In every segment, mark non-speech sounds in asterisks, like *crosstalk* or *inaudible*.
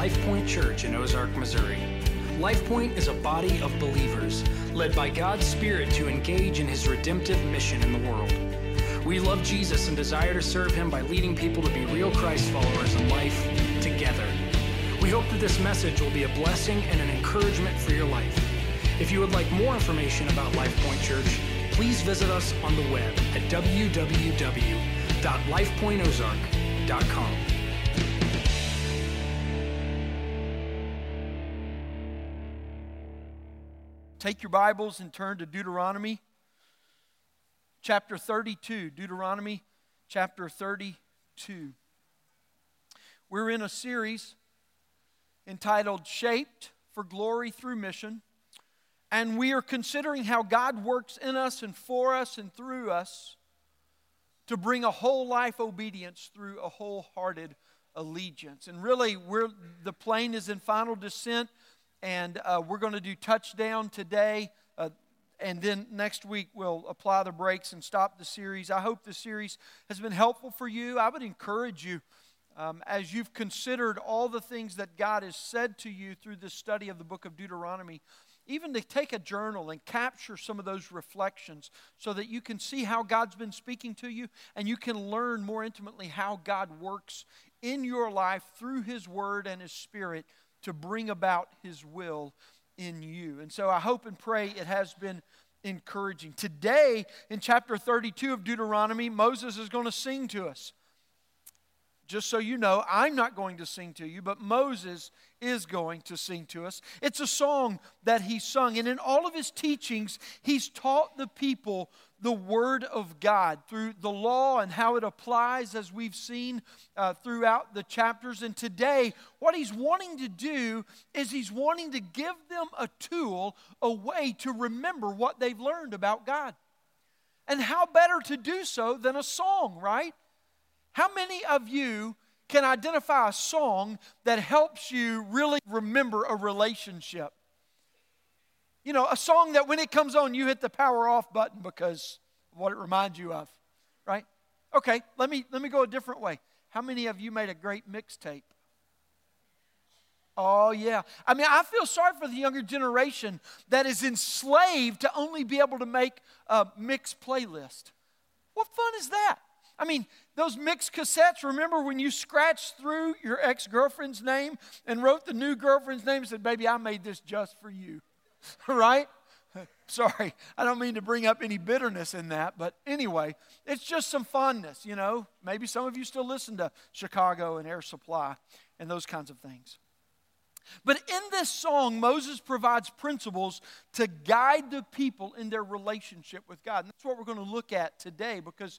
choosing the podcast of Life Point Church in Ozark, Missouri. Life Point is a body of believers led by God's Spirit to engage in His redemptive mission in the world. We love Jesus and desire to serve Him by leading people to be real Christ followers in life together. We hope that this message will be a blessing and an encouragement for your life. If you would like more information about Life Point Church, please visit us on the web at www.lifepointozark.com. Take your Bibles and turn to Deuteronomy chapter 32. Deuteronomy chapter 32. We're in a series entitled Shaped for Glory Through Mission, and we are considering how God works in us and for us and through us to bring a whole life obedience through a wholehearted allegiance. And really, we're, the plane is in final descent and uh, we're going to do touchdown today. Uh, and then next week we'll apply the brakes and stop the series. I hope the series has been helpful for you. I would encourage you, um, as you've considered all the things that God has said to you through this study of the book of Deuteronomy, even to take a journal and capture some of those reflections so that you can see how God's been speaking to you and you can learn more intimately how God works in your life through His Word and His Spirit to bring about His will in you. And so I hope and pray it has been encouraging. Today, in chapter 32 of Deuteronomy, Moses is going to sing to us. Just so you know, I'm not going to sing to you, but Moses is going to sing to us. It's a song that he sung, and in all of his teachings, he's taught the people the Word of God through the law and how it applies, as we've seen uh, throughout the chapters. And today, what he's wanting to do is he's wanting to give them a tool, a way to remember what they've learned about God. And how better to do so than a song, right? How many of you can identify a song that helps you really remember a relationship? You know, a song that when it comes on, you hit the power off button because of what it reminds you of, right? Okay, let me let me go a different way. How many of you made a great mixtape? Oh, yeah. I mean, I feel sorry for the younger generation that is enslaved to only be able to make a mixed playlist. What fun is that? I mean, those mixed cassettes, remember when you scratched through your ex girlfriend's name and wrote the new girlfriend's name and said, Baby, I made this just for you? *laughs* right? Sorry, I don't mean to bring up any bitterness in that, but anyway, it's just some fondness, you know. Maybe some of you still listen to Chicago and Air Supply and those kinds of things. But in this song, Moses provides principles to guide the people in their relationship with God. And that's what we're going to look at today because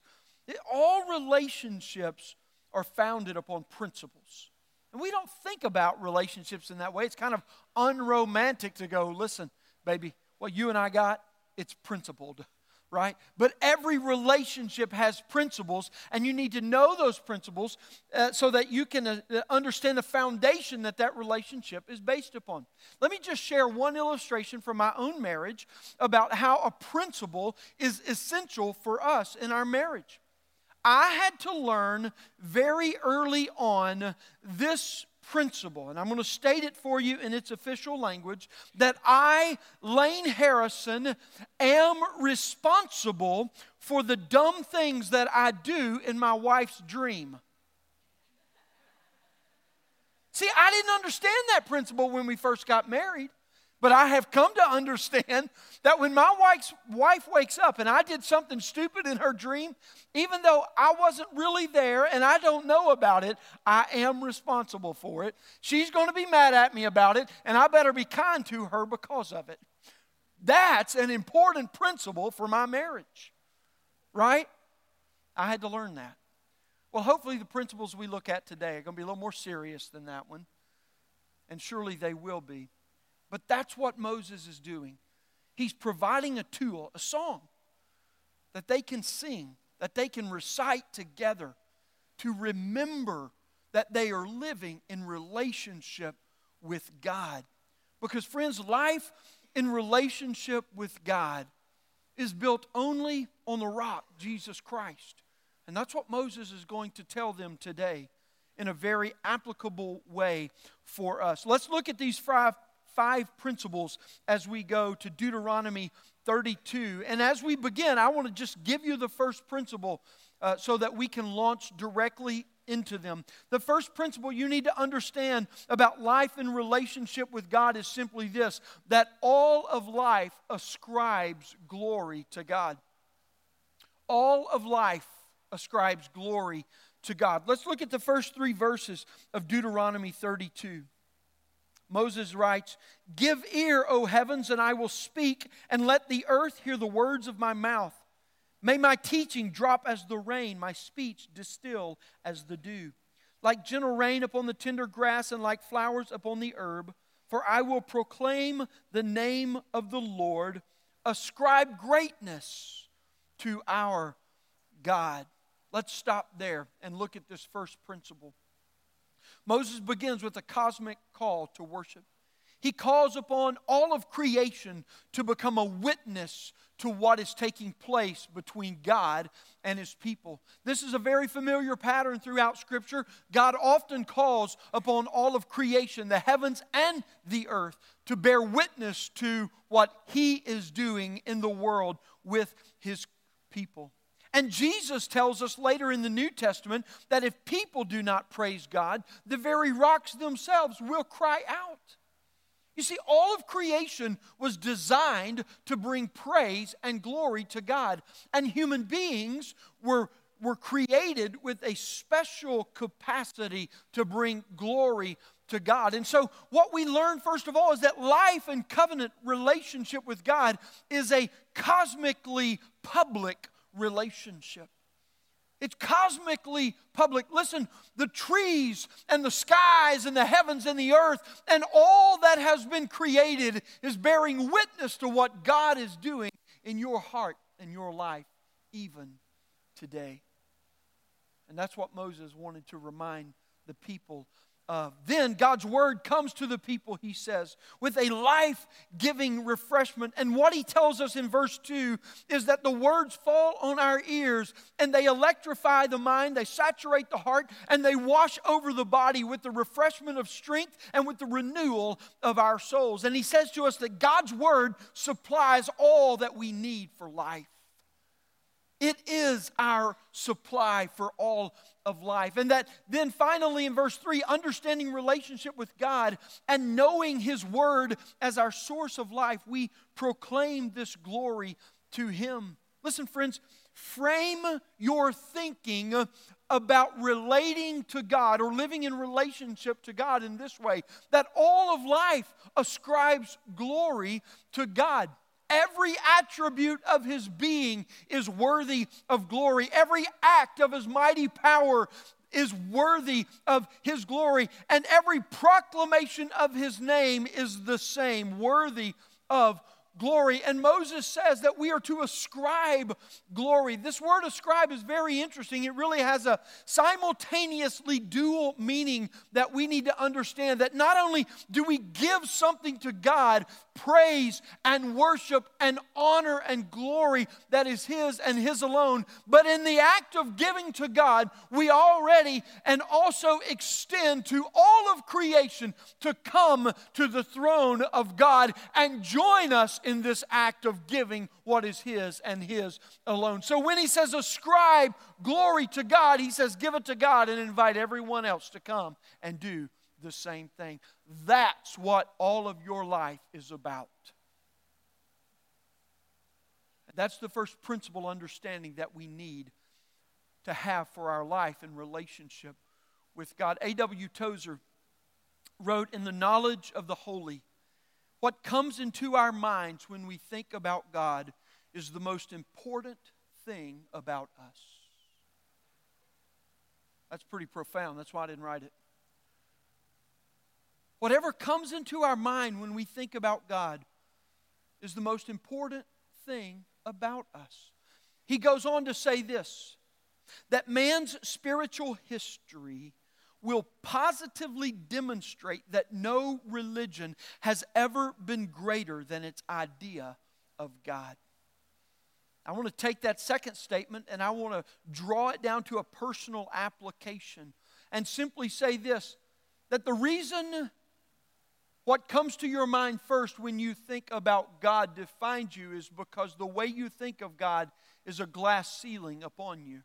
all relationships are founded upon principles. And we don't think about relationships in that way. It's kind of unromantic to go, listen, baby, what you and I got, it's principled, *laughs* right? But every relationship has principles, and you need to know those principles uh, so that you can uh, understand the foundation that that relationship is based upon. Let me just share one illustration from my own marriage about how a principle is essential for us in our marriage. I had to learn very early on this principle, and I'm going to state it for you in its official language that I, Lane Harrison, am responsible for the dumb things that I do in my wife's dream. See, I didn't understand that principle when we first got married. But I have come to understand that when my wife's wife wakes up and I did something stupid in her dream, even though I wasn't really there and I don't know about it, I am responsible for it. She's going to be mad at me about it, and I better be kind to her because of it. That's an important principle for my marriage, right? I had to learn that. Well, hopefully, the principles we look at today are going to be a little more serious than that one, and surely they will be. But that's what Moses is doing. He's providing a tool, a song that they can sing, that they can recite together to remember that they are living in relationship with God. Because, friends, life in relationship with God is built only on the rock, Jesus Christ. And that's what Moses is going to tell them today in a very applicable way for us. Let's look at these five, five principles as we go to Deuteronomy 32. And as we begin, I want to just give you the first principle uh, so that we can launch directly into them. The first principle you need to understand about life in relationship with God is simply this that all of life ascribes glory to God. All of life ascribes glory to God. Let's look at the first three verses of Deuteronomy 32. Moses writes, Give ear, O heavens, and I will speak, and let the earth hear the words of my mouth. May my teaching drop as the rain, my speech distill as the dew. Like gentle rain upon the tender grass, and like flowers upon the herb. For I will proclaim the name of the Lord, ascribe greatness to our God. Let's stop there and look at this first principle. Moses begins with a cosmic call to worship. He calls upon all of creation to become a witness to what is taking place between God and his people. This is a very familiar pattern throughout Scripture. God often calls upon all of creation, the heavens and the earth, to bear witness to what he is doing in the world with his people. And Jesus tells us later in the New Testament that if people do not praise God, the very rocks themselves will cry out. You see, all of creation was designed to bring praise and glory to God. And human beings were, were created with a special capacity to bring glory to God. And so, what we learn, first of all, is that life and covenant relationship with God is a cosmically public relationship. It's cosmically public. Listen, the trees and the skies and the heavens and the earth and all that has been created is bearing witness to what God is doing in your heart and your life, even today. And that's what Moses wanted to remind the people uh, then God's word comes to the people, he says, with a life giving refreshment. And what he tells us in verse 2 is that the words fall on our ears and they electrify the mind, they saturate the heart, and they wash over the body with the refreshment of strength and with the renewal of our souls. And he says to us that God's word supplies all that we need for life. It is our supply for all of life. And that then finally in verse 3, understanding relationship with God and knowing His Word as our source of life, we proclaim this glory to Him. Listen, friends, frame your thinking about relating to God or living in relationship to God in this way that all of life ascribes glory to God. Every attribute of his being is worthy of glory. Every act of his mighty power is worthy of his glory. And every proclamation of his name is the same, worthy of glory. And Moses says that we are to ascribe glory. This word ascribe is very interesting. It really has a simultaneously dual meaning that we need to understand. That not only do we give something to God, praise and worship and honor and glory that is His and His alone, but in the act of giving to God, we already and also extend to all of creation to come to the throne of God and join us in this act of giving what is His and His alone. So when He says ascribe glory to God, He says give it to God and invite everyone else to come and do the same thing. That's what all of your life is about. That's the first principle understanding that we need to have for our life in relationship with God. A.W. Tozer wrote, In the knowledge of the holy, what comes into our minds when we think about God is the most important thing about us. That's pretty profound. That's why I didn't write it. Whatever comes into our mind when we think about God is the most important thing about us. He goes on to say this that man's spiritual history will positively demonstrate that no religion has ever been greater than its idea of God. I want to take that second statement and I want to draw it down to a personal application and simply say this that the reason what comes to your mind first when you think about God defines you is because the way you think of God is a glass ceiling upon you.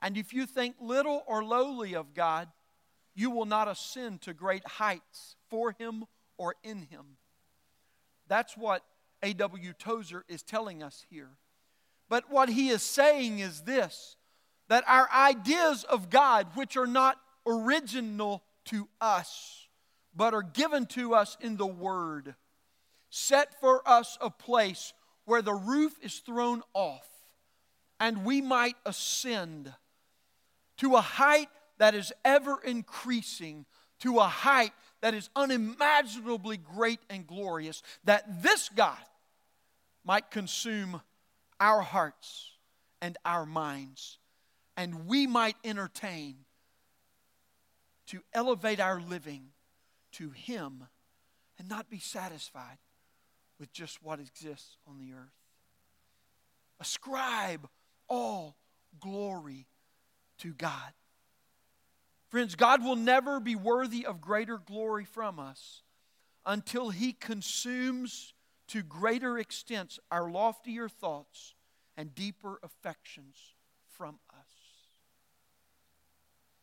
And if you think little or lowly of God, you will not ascend to great heights for Him or in Him. That's what A.W. Tozer is telling us here. But what he is saying is this that our ideas of God, which are not original to us, but are given to us in the Word, set for us a place where the roof is thrown off and we might ascend to a height that is ever increasing, to a height that is unimaginably great and glorious, that this God might consume our hearts and our minds, and we might entertain to elevate our living to Him and not be satisfied with just what exists on the earth. Ascribe all glory to God. Friends, God will never be worthy of greater glory from us until He consumes to greater extents our loftier thoughts and deeper affections from us.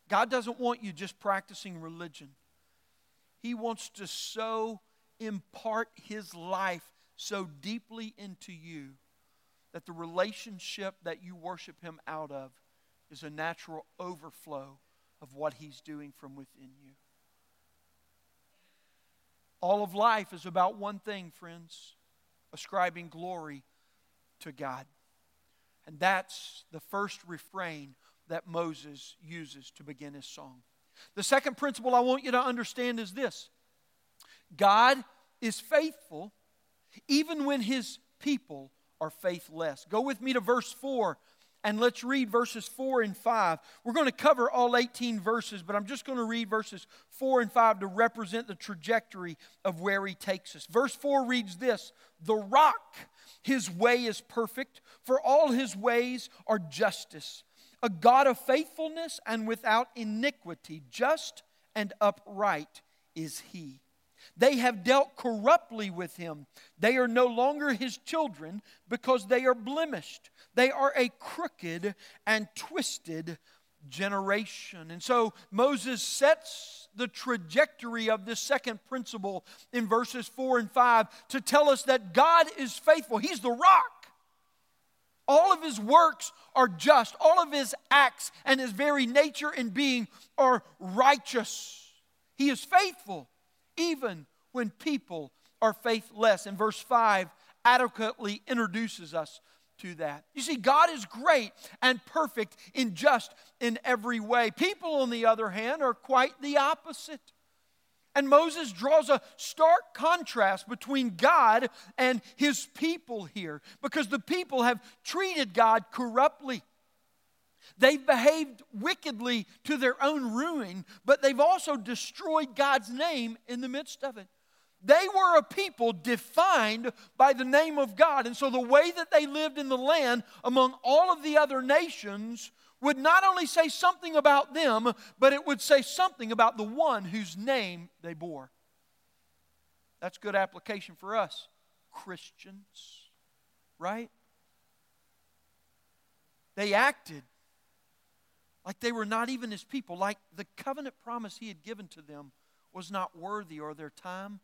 God doesn't want you just practicing religion, He wants to so impart His life so deeply into you that the relationship that you worship Him out of is a natural overflow of what He's doing from within you. All of life is about one thing, friends ascribing glory to God. And that's the first refrain that Moses uses to begin his song. The second principle I want you to understand is this God is faithful even when his people are faithless. Go with me to verse 4 and let's read verses 4 and 5. We're going to cover all 18 verses, but I'm just going to read verses 4 and 5 to represent the trajectory of where he takes us. Verse 4 reads this The rock, his way is perfect, for all his ways are justice. A God of faithfulness and without iniquity, just and upright is he. They have dealt corruptly with him. They are no longer his children because they are blemished. They are a crooked and twisted generation. And so Moses sets the trajectory of this second principle in verses 4 and 5 to tell us that God is faithful. He's the rock. All of his works are just, all of his acts and his very nature and being are righteous. He is faithful even when people are faithless. And verse 5 adequately introduces us to that. You see, God is great and perfect in just in every way. People, on the other hand, are quite the opposite. And Moses draws a stark contrast between God and his people here because the people have treated God corruptly. They've behaved wickedly to their own ruin, but they've also destroyed God's name in the midst of it. They were a people defined by the name of God. And so the way that they lived in the land among all of the other nations would not only say something about them, but it would say something about the one whose name they bore. That's good application for us, Christians, right? They acted like they were not even his people, like the covenant promise he had given to them was not worthy or their time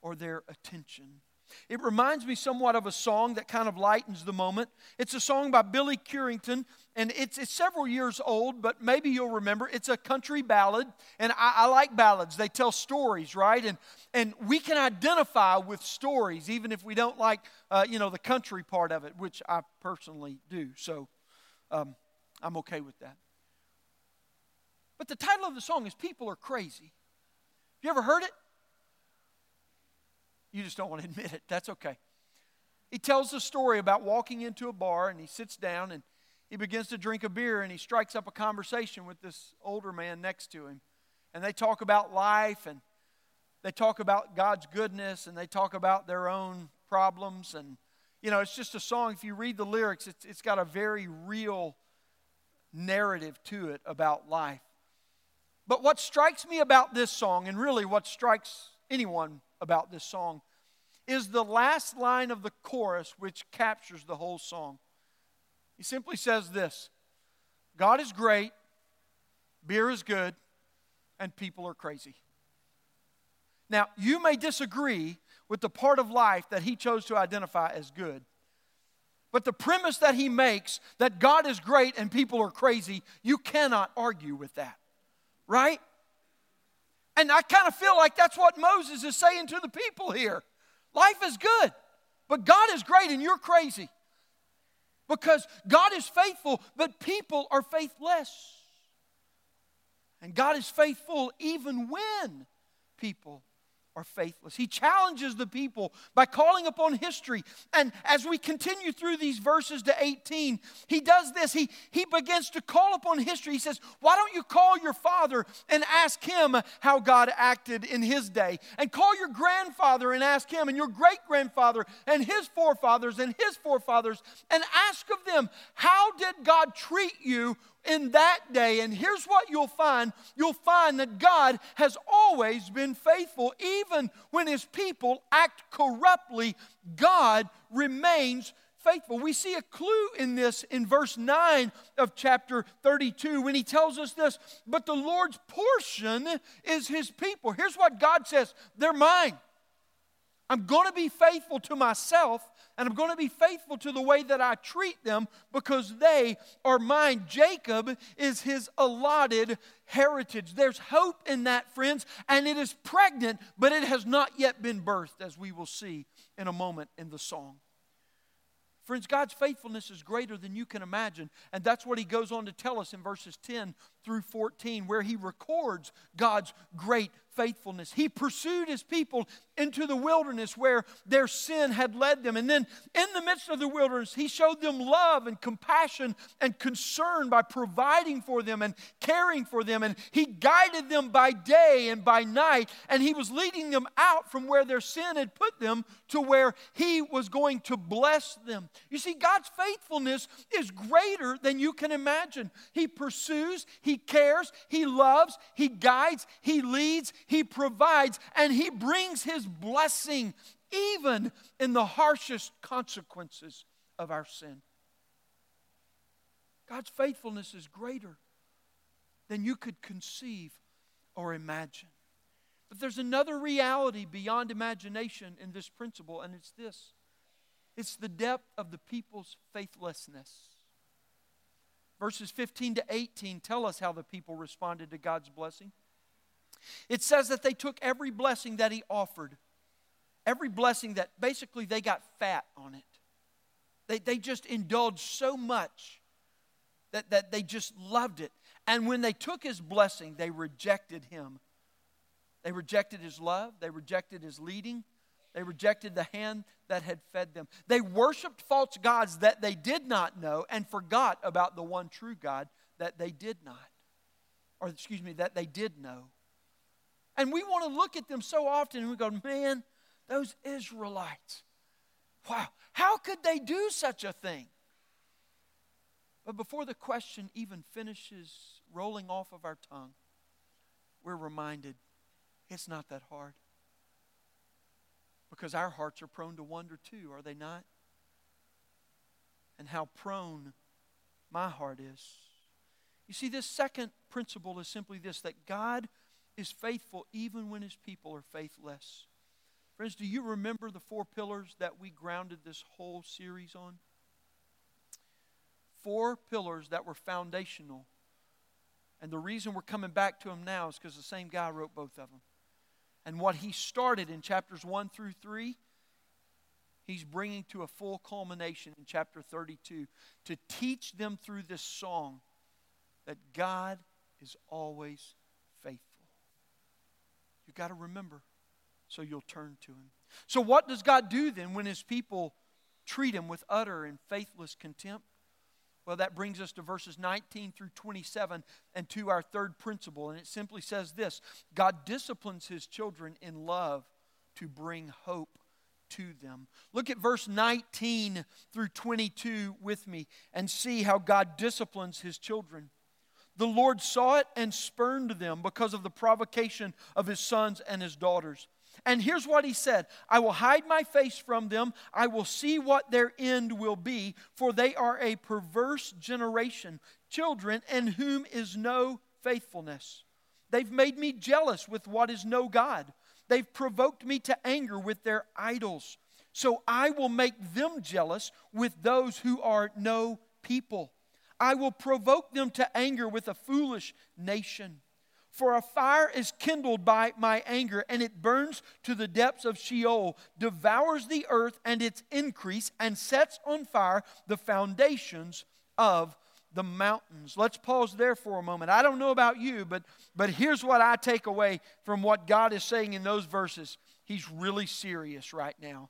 or their attention. It reminds me somewhat of a song that kind of lightens the moment. It's a song by Billy Currington, and it's, it's several years old, but maybe you'll remember. It's a country ballad, and I, I like ballads. They tell stories, right? And, and we can identify with stories, even if we don't like, uh, you know, the country part of it, which I personally do. So um, I'm okay with that. But the title of the song is People Are Crazy. You ever heard it? You just don't want to *laughs* admit it. That's okay. He tells the story about walking into a bar and he sits down and he begins to drink a beer and he strikes up a conversation with this older man next to him. And they talk about life and they talk about God's goodness and they talk about their own problems. And, you know, it's just a song. If you read the lyrics, it's, it's got a very real narrative to it about life. But what strikes me about this song, and really what strikes anyone about this song, is the last line of the chorus, which captures the whole song. He simply says this God is great, beer is good, and people are crazy. Now, you may disagree with the part of life that he chose to identify as good. But the premise that he makes that God is great and people are crazy, you cannot argue with that. Right? And I kind of feel like that's what Moses is saying to the people here. Life is good, but God is great and you're crazy. Because God is faithful, but people are faithless. And God is faithful even when people are faithless. He challenges the people by calling upon history. And as we continue through these verses to 18, he does this. He, he begins to call upon history. He says, Why don't you call your father and ask him how God acted in his day? And call your grandfather and ask him, and your great grandfather, and his forefathers, and his forefathers, and ask of them, How did God treat you in that day. And here's what you'll find you'll find that God has always been faithful. Even when his people act corruptly, God remains faithful. We see a clue in this in verse 9 of chapter 32 when he tells us this, but the Lord's portion is his people. Here's what God says they're mine. I'm going to be faithful to myself and I'm going to be faithful to the way that I treat them because they are mine. Jacob is his allotted heritage. There's hope in that, friends, and it is pregnant, but it has not yet been birthed, as we will see in a moment in the song. Friends, God's faithfulness is greater than you can imagine. And that's what he goes on to tell us in verses 10 through 14, where he records God's great faithfulness. He pursued his people into the wilderness where their sin had led them. And then, in the midst of the wilderness, he showed them love and compassion and concern by providing for them and caring for them. And he guided them by day and by night. And he was leading them out from where their sin had put them to where he was going to bless them. You see, God's faithfulness is greater than you can imagine. He pursues, he cares, he loves, he guides, he leads, he provides, and He brings His blessing even in the harshest consequences of our sin. God's faithfulness is greater than you could conceive or imagine. But there's another reality beyond imagination in this principle, and it's this it's the depth of the people's faithlessness. Verses 15 to 18 tell us how the people responded to God's blessing. It says that they took every blessing that he offered, every blessing that basically they got fat on it. They, they just indulged so much that, that they just loved it. And when they took his blessing, they rejected him. They rejected his love, they rejected his leading, they rejected the hand that had fed them. They worshiped false gods that they did not know and forgot about the one true God that they did not. Or, excuse me, that they did know. And we want to look at them so often and we go, man, those Israelites, wow, how could they do such a thing? But before the question even finishes rolling off of our tongue, we're reminded it's not that hard. Because our hearts are prone to wonder too, are they not? And how prone my heart is. You see, this second principle is simply this that God is faithful even when his people are faithless. Friends, do you remember the four pillars that we grounded this whole series on? Four pillars that were foundational. And the reason we're coming back to them now is because the same guy wrote both of them. And what he started in chapters 1 through 3, he's bringing to a full culmination in chapter 32 to teach them through this song that God is always faithful. You've got to remember so you'll turn to Him. So, what does God do then when His people treat Him with utter and faithless contempt? Well, that brings us to verses 19 through 27 and to our third principle. And it simply says this God disciplines His children in love to bring hope to them. Look at verse 19 through 22 with me and see how God disciplines His children. The Lord saw it and spurned them because of the provocation of his sons and his daughters. And here's what he said I will hide my face from them. I will see what their end will be, for they are a perverse generation, children in whom is no faithfulness. They've made me jealous with what is no God. They've provoked me to anger with their idols. So I will make them jealous with those who are no people. I will provoke them to anger with a foolish nation. For a fire is kindled by my anger, and it burns to the depths of Sheol, devours the earth and its increase, and sets on fire the foundations of the mountains. Let's pause there for a moment. I don't know about you, but, but here's what I take away from what God is saying in those verses. He's really serious right now.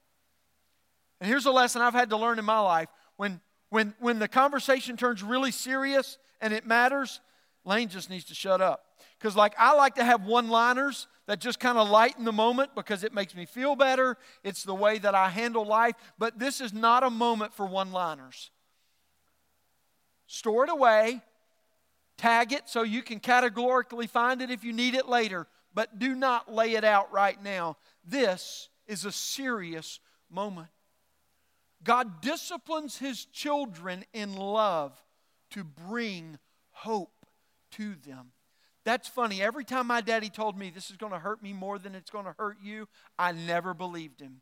And here's a lesson I've had to learn in my life. When, when, when the conversation turns really serious and it matters, Lane just needs to shut up. Because, like, I like to have one liners that just kind of lighten the moment because it makes me feel better. It's the way that I handle life. But this is not a moment for one liners. Store it away, tag it so you can categorically find it if you need it later, but do not lay it out right now. This is a serious moment. God disciplines his children in love to bring hope to them. That's funny. Every time my daddy told me this is going to hurt me more than it's going to hurt you, I never believed him.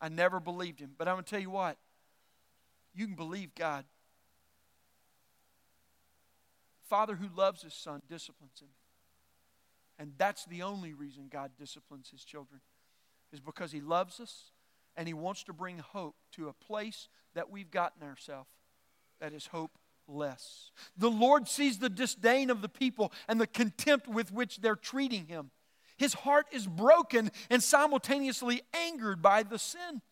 I never believed him. But I'm going to tell you what, you can believe God. Father who loves his son disciplines him. And that's the only reason God disciplines his children, is because he loves us and he wants to bring hope to a place that we've gotten ourselves that is hope less. The Lord sees the disdain of the people and the contempt with which they're treating him. His heart is broken and simultaneously angered by the sin.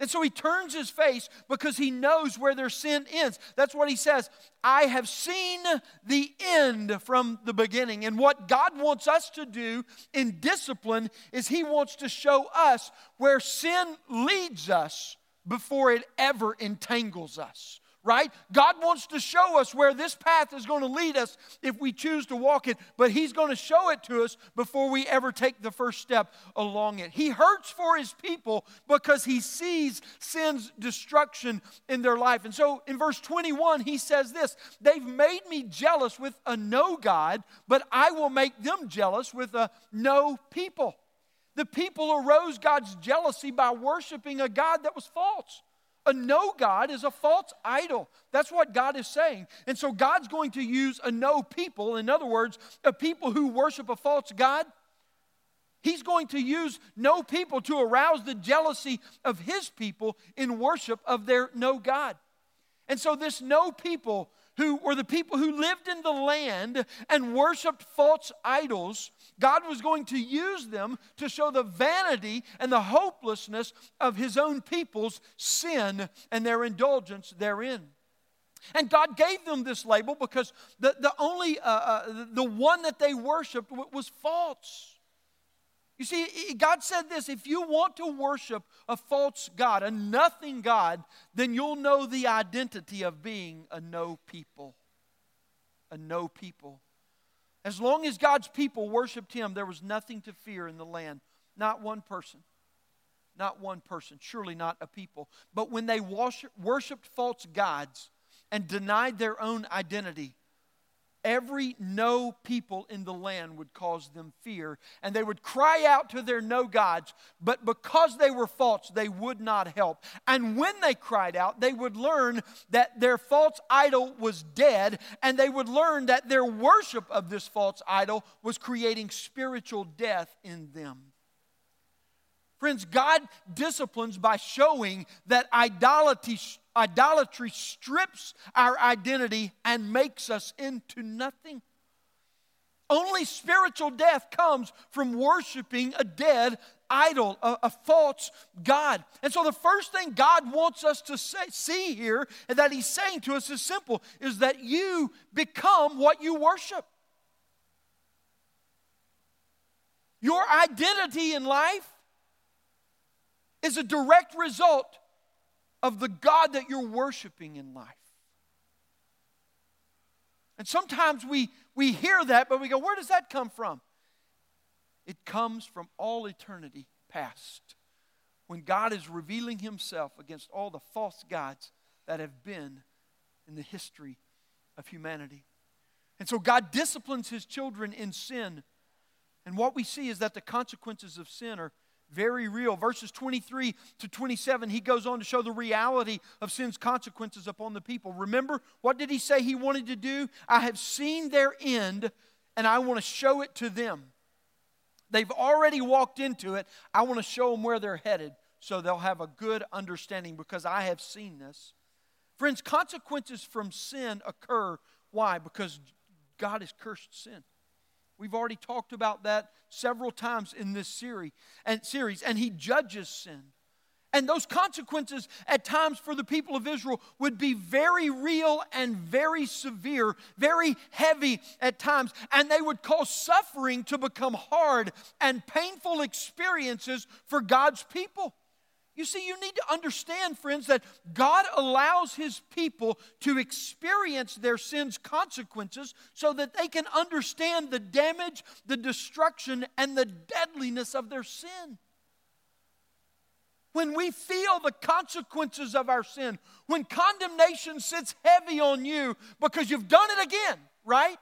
And so he turns his face because he knows where their sin ends. That's what he says. I have seen the end from the beginning. And what God wants us to do in discipline is he wants to show us where sin leads us before it ever entangles us right? God wants to show us where this path is going to lead us if we choose to walk it, but He's going to show it to us before we ever take the first step along it. He hurts for His people because He sees sin's destruction in their life. And so in verse 21, He says this They've made me jealous with a no God, but I will make them jealous with a no people. The people arose God's jealousy by worshiping a God that was false. A no God is a false idol. That's what God is saying. And so God's going to use a no people, in other words, a people who worship a false God. He's going to use no people to arouse the jealousy of his people in worship of their no God. And so, this no people who were the people who lived in the land and worshiped false idols, God was going to use them to show the vanity and the hopelessness of his own people's sin and their indulgence therein. And God gave them this label because the, the only, uh, uh, the one that they worshiped was false. You see, God said this if you want to worship a false God, a nothing God, then you'll know the identity of being a no people. A no people. As long as God's people worshiped Him, there was nothing to fear in the land. Not one person. Not one person. Surely not a people. But when they worshiped false gods and denied their own identity, every no people in the land would cause them fear, and they would cry out to their no gods, but because they were false, they would not help. And when they cried out, they would learn that their false idol was dead, and they would learn that their worship of this false idol was creating spiritual death in them. Friends, God disciplines by showing that idolatry, idolatry strips our identity and makes us into nothing. Only spiritual death comes from worshiping a dead idol, a, a, false God. And so the first thing God wants us to say, see here, and that He's saying to us is simple, is that you become what you worship. Your identity in life is a direct result of the God that you're worshiping in life. And sometimes we, we hear that, but we go, where does that come from? It comes from all eternity past when God is revealing himself against all the false gods that have been in the history of humanity. And so God disciplines his children in sin. And what we see is that the consequences of sin are very real. Verses 23 to 27, he goes on to show the reality of sin's consequences upon the people. Remember, what did he say he wanted to do? I have seen their end, and I want to show it to them. They've already walked into it. I want to show them where they're headed so they'll have a good understanding because I have seen this. Friends, consequences from sin occur. Why? Because God has cursed sin. We've already talked about that several times in this series and series and he judges sin. And those consequences at times for the people of Israel would be very real and very severe, very heavy at times. And they would cause suffering to become hard and painful experiences for God's people. You see, you need to understand, friends, that God allows His people to experience their sin's consequences so that they can understand the damage, the destruction, and the deadliness of their sin. When we feel the consequences of our sin, when condemnation sits heavy on you because you've done it again, right?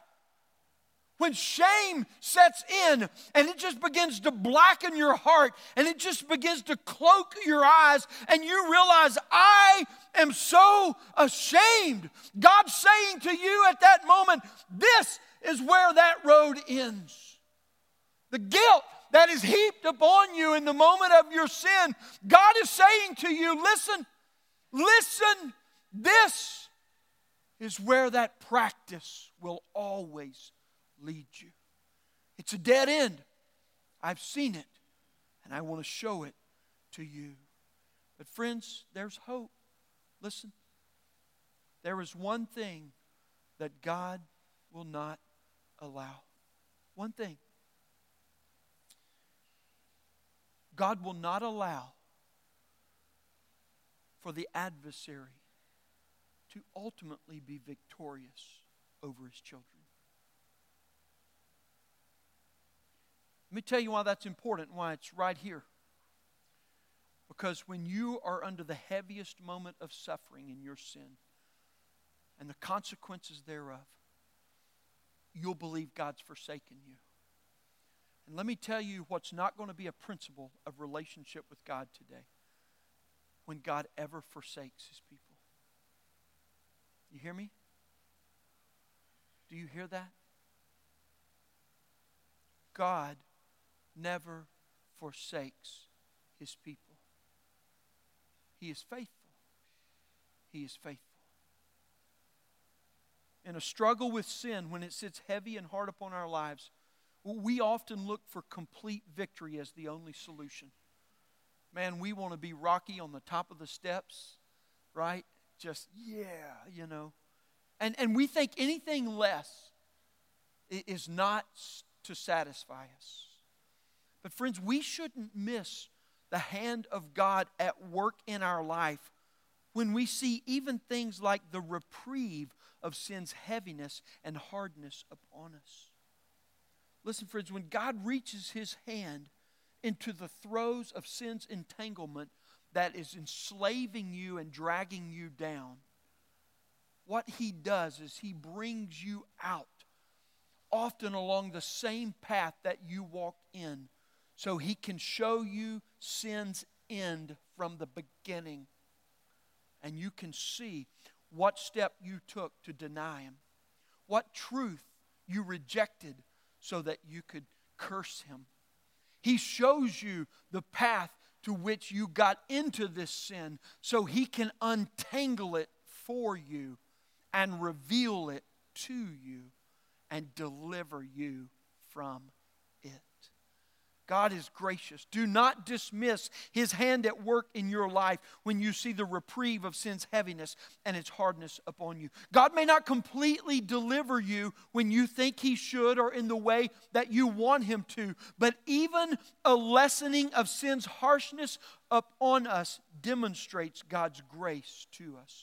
When shame sets in and it just begins to blacken your heart and it just begins to cloak your eyes, and you realize, I am so ashamed. God's saying to you at that moment, This is where that road ends. The guilt that is heaped upon you in the moment of your sin, God is saying to you, Listen, listen, this is where that practice will always lead you. It's a dead end. I've seen it, and I want to show it to you. But, friends, there's hope. Listen, there is one thing that God will not allow. One thing. God will not allow for the adversary to ultimately be victorious over his children. Let me tell you why that's important why it's right here. Because when you are under the heaviest moment of suffering in your sin and the consequences thereof, you'll believe God's forsaken you. And let me tell you what's not going to be a principle of relationship with God today when God ever forsakes his people. You hear me? Do you hear that? God never forsakes his people. He is faithful. He is faithful. In a struggle with sin, when it sits heavy and hard upon our lives, we often look for complete victory as the only solution. Man, we want to be Rocky on the top of the steps, right? Just, yeah, you know. And, and we think anything less is not to satisfy us. But, friends, we shouldn't miss the hand of God at work in our life when we see even things like the reprieve of sin's heaviness and hardness upon us. Listen, friends, when God reaches his hand into the throes of sin's entanglement that is enslaving you and dragging you down, what he does is he brings you out, often along the same path that you walked in so he can show you sin's end from the beginning. And you can see what step you took to deny him, what truth you rejected so that you could curse him. He shows you the path to which you got into this sin so he can untangle it for you and reveal it to you and deliver you from God is gracious. Do not dismiss his hand at work in your life when you see the reprieve of sin's heaviness and its hardness upon you. God may not completely deliver you when you think he should or in the way that you want him to, but even a lessening of sin's harshness upon us demonstrates God's grace to us.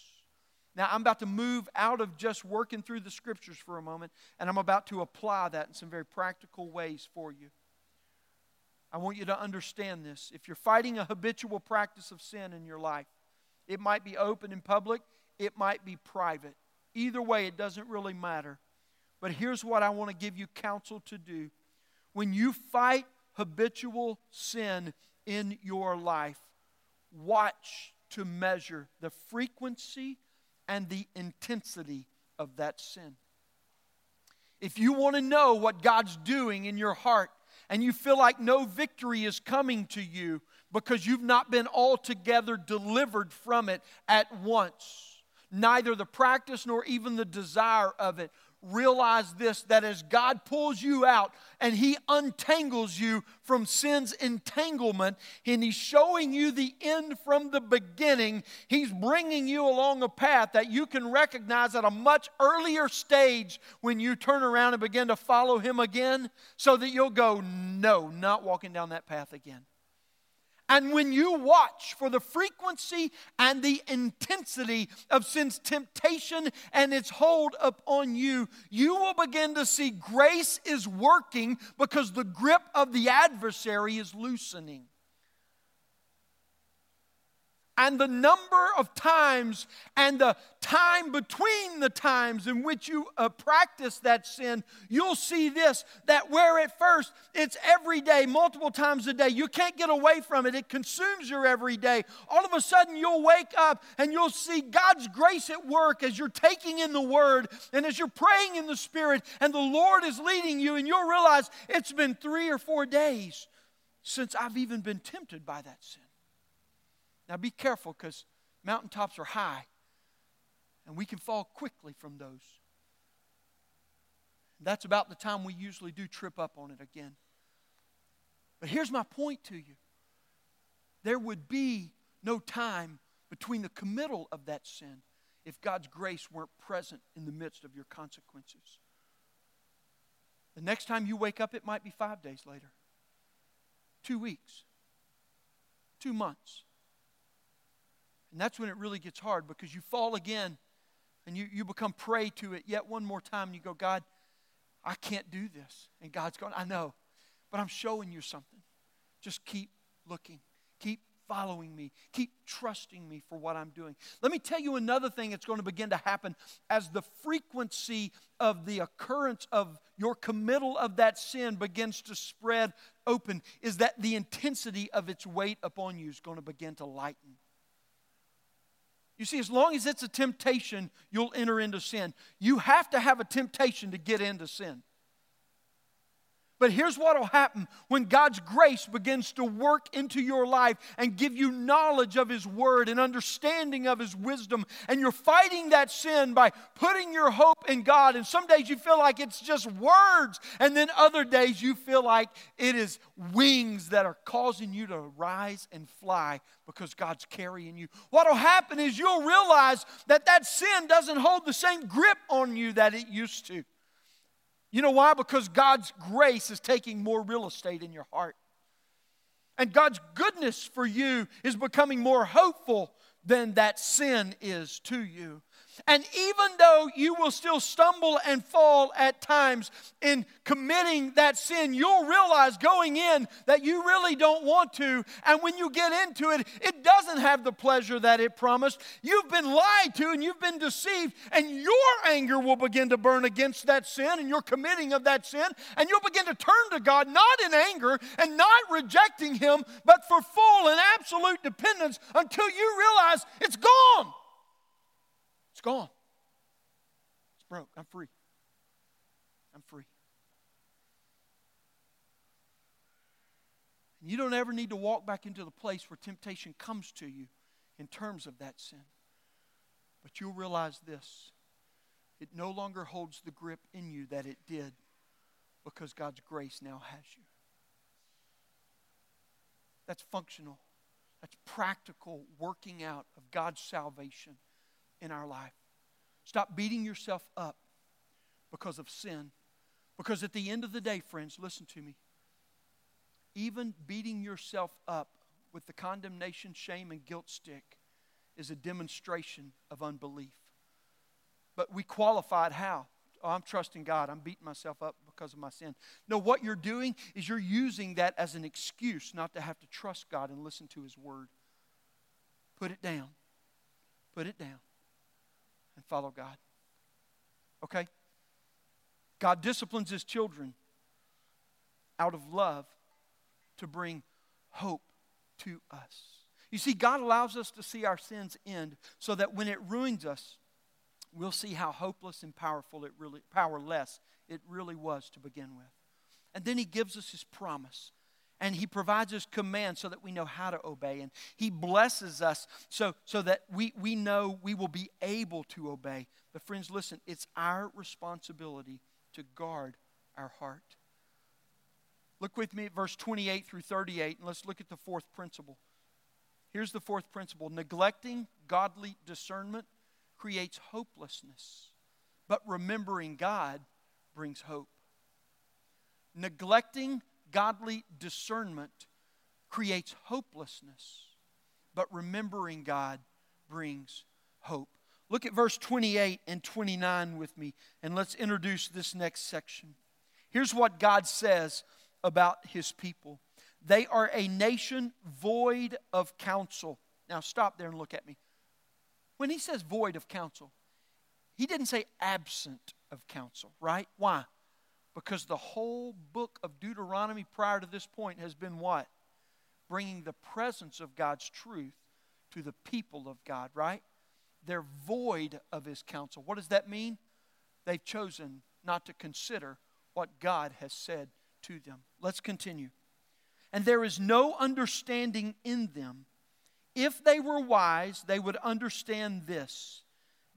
Now, I'm about to move out of just working through the scriptures for a moment, and I'm about to apply that in some very practical ways for you. I want you to understand this. If you're fighting a habitual practice of sin in your life, it might be open in public, it might be private. Either way, it doesn't really matter. But here's what I want to give you counsel to do. When you fight habitual sin in your life, watch to measure the frequency and the intensity of that sin. If you want to know what God's doing in your heart and you feel like no victory is coming to you because you've not been altogether delivered from it at once, neither the practice nor even the desire of it, realize this that as God pulls you out and He untangles you from sin's entanglement, and He's showing you the end from the beginning, He's bringing you along a path that you can recognize at a much earlier stage when you turn around and begin to follow Him again, so that you'll go, No, not walking down that path again. And when you watch for the frequency and the intensity of sin's temptation and its hold upon you, you will begin to see grace is working because the grip of the adversary is loosening and the number of times and the time between the times in which you uh, practice that sin, you'll see this that where at first it's every day, multiple times a day, you can't get away from it, it consumes your every day. All of a sudden, you'll wake up and you'll see God's grace at work as you're taking in the Word and as you're praying in the Spirit, and the Lord is leading you, and you'll realize it's been three or four days since I've even been tempted by that sin. Now be careful because mountaintops are high and we can fall quickly from those. That's about the time we usually do trip up on it again. But here's my point to you there would be no time between the committal of that sin if God's grace weren't present in the midst of your consequences. The next time you wake up, it might be five days later, two weeks, two months. And that's when it really gets hard because you fall again and you, you become prey to it yet one more time and you go, God, I can't do this. And God's going, I know, but I'm showing you something. Just keep looking, keep following me, keep trusting me for what I'm doing. Let me tell you another thing that's going to begin to happen as the frequency of the occurrence of your committal of that sin begins to spread open, is that the intensity of its weight upon you is going to begin to lighten. You see, as long as it's a temptation, you'll enter into sin. You have to have a temptation to get into sin. But here's what will happen when God's grace begins to work into your life and give you knowledge of His Word and understanding of His wisdom, and you're fighting that sin by putting your hope in God. And some days you feel like it's just words, and then other days you feel like it is wings that are causing you to rise and fly because God's carrying you. What will happen is you'll realize that that sin doesn't hold the same grip on you that it used to. You know why? Because God's grace is taking more real estate in your heart. And God's goodness for you is becoming more hopeful than that sin is to you. And even though you will still stumble and fall at times in committing that sin, you'll realize going in that you really don't want to. And when you get into it, it doesn't have the pleasure that it promised. You've been lied to and you've been deceived, and your anger will begin to burn against that sin and your committing of that sin. And you'll begin to turn to God, not in anger and not rejecting Him, but for full and absolute dependence until you realize it's gone gone. It's broke. I'm free. I'm free. And you don't ever need to walk back into the place where temptation comes to you in terms of that sin. But you'll realize this it no longer holds the grip in you that it did because God's grace now has you. That's functional. That's practical working out of God's salvation in our life. Stop beating yourself up because of sin. Because at the end of the day, friends, listen to me. Even beating yourself up with the condemnation, shame, and guilt stick is a demonstration of unbelief. But we qualified how? Oh, I'm trusting God. I'm beating myself up because of my sin. No, what you're doing is you're using that as an excuse not to have to trust God and listen to His word. Put it down. Put it down and follow God. Okay? God disciplines His children out of love to bring hope to us. You see, God allows us to see our sins end so that when it ruins us, we'll see how hopeless and powerful it really, powerless it really was to begin with. And then He gives us His promise. And he provides us commands so that we know how to obey. And he blesses us so, so that we, we know we will be able to obey. But, friends, listen, it's our responsibility to guard our heart. Look with me at verse 28 through 38, and let's look at the fourth principle. Here's the fourth principle neglecting godly discernment creates hopelessness, but remembering God brings hope. Neglecting godly discernment creates hopelessness, but remembering God brings hope. Look at verse 28 and 29 with me, and let's introduce this next section. Here's what God says about his people they are a nation void of counsel. Now, stop there and look at me. When he says void of counsel, he didn't say absent of counsel, right? Why? Because the whole book of Deuteronomy prior to this point has been what? Bringing the presence of God's truth to the people of God, right? They're void of his counsel. What does that mean? They've chosen not to consider what God has said to them. Let's continue. And there is no understanding in them. If they were wise, they would understand this.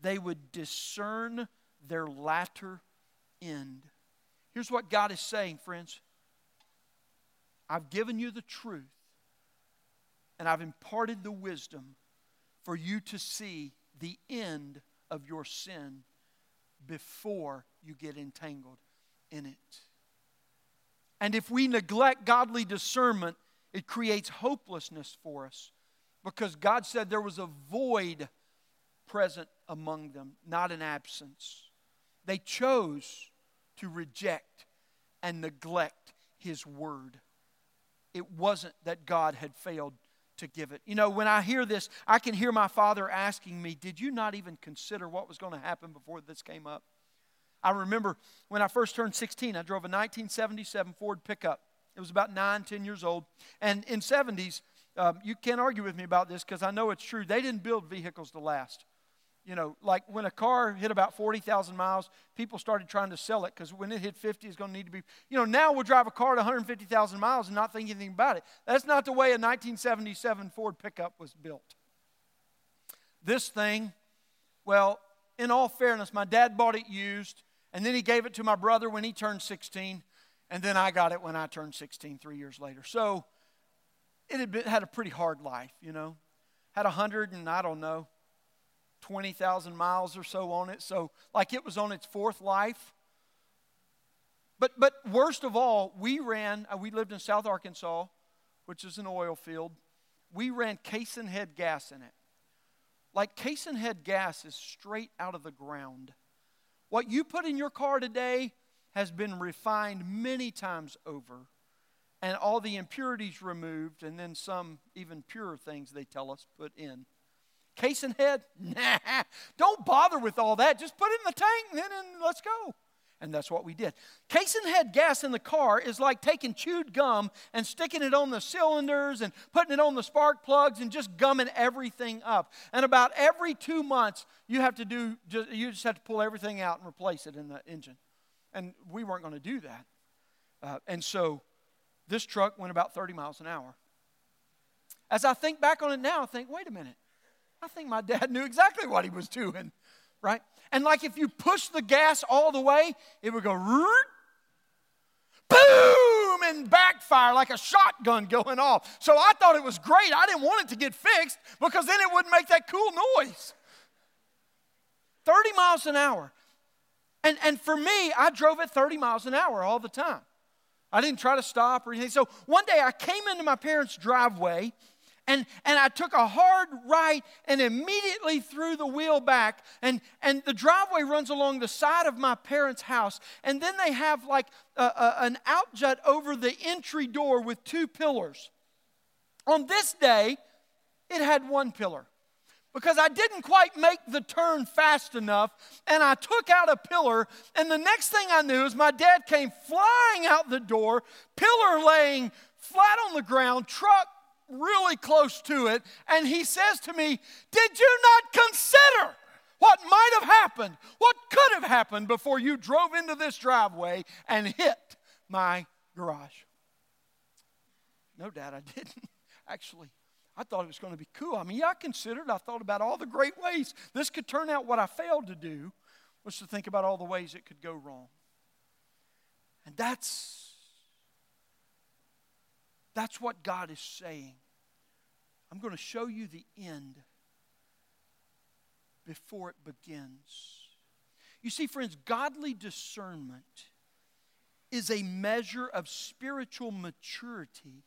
They would discern their latter end. Here's what God is saying, friends I've given you the truth, and I've imparted the wisdom for you to see the end of your sin before you get entangled in it. And if we neglect godly discernment, it creates hopelessness for us because God said there was a void present among them, not an absence. They chose to reject and neglect His word. It wasn't that God had failed to give it. You know, when I hear this, I can hear my father asking me, Did you not even consider what was going to happen before this came up? I remember when I first turned 16, I drove a 1977 Ford pickup. It was about nine, 10 years old. And in 70s, um, you can't argue with me about this because I know it's true. They didn't build vehicles to last. You know, like when a car hit about 40,000 miles, people started trying to sell it because when it hit 50, it's going to need to be. You know, now we'll drive a car at 150,000 miles and not think anything about it. That's not the way a 1977 Ford pickup was built. This thing, well, in all fairness, my dad bought it used. And then he gave it to my brother when he turned 16. And then I got it when I turned 16 three years later. So it had, been, had a pretty hard life, you know. Had a 100 and I don't know, 20,000 miles or so on it. So, like it was on its fourth life. But, but worst of all, we ran, uh, we lived in South Arkansas, which is an oil field. We ran casinghead gas in it. Like casinghead gas is straight out of the ground. What you put in your car today has been refined many times over, and all the impurities removed, and then some even purer things they tell us put in. Casinghead? *laughs* Nah, don't bother with all that. Just put it in the tank and then and let's go. And that's what we did. Casinghead gas in the car is like taking chewed gum and sticking it on the cylinders and putting it on the spark plugs and just gumming everything up. And about every two months, you have to do, you just have to pull everything out and replace it in the engine. And we weren't going to do that. Uh, and so this truck went about 30 miles an hour. As I think back on it now, I think, wait a minute. I think my dad knew exactly what he was doing, right? And like if you push the gas all the way, it would go boom and backfire like a shotgun going off. So I thought it was great. I didn't want it to get fixed because then it wouldn't make that cool noise. 30 miles an hour. And, and for me, I drove at 30 miles an hour all the time. I didn't try to stop or anything. So one day I came into my parents' driveway And, and I took a hard right and immediately threw the wheel back. And, and the driveway runs along the side of my parents' house. And then they have like a, a, an outjut over the entry door with two pillars. On this day, it had one pillar because I didn't quite make the turn fast enough and I took out a pillar. And the next thing I knew is my dad came flying out the door, pillar laying flat on the ground, truck really close to it. And he says to me, Did you not consider? What might have happened, what could have happened before you drove into this driveway and hit my garage? No, Dad, I *laughs* didn't. Actually, I thought it was going to be cool. I mean, yeah, I considered, I thought about all the great ways this could turn out. What I failed to do was to think about all the ways it could go wrong. And that's that's what God is saying. I'm going to show you the end before it begins. You see, friends, godly discernment is a measure of spiritual maturity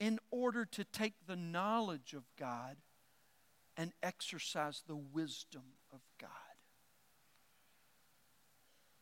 in order to take the knowledge of God and exercise the wisdom of God.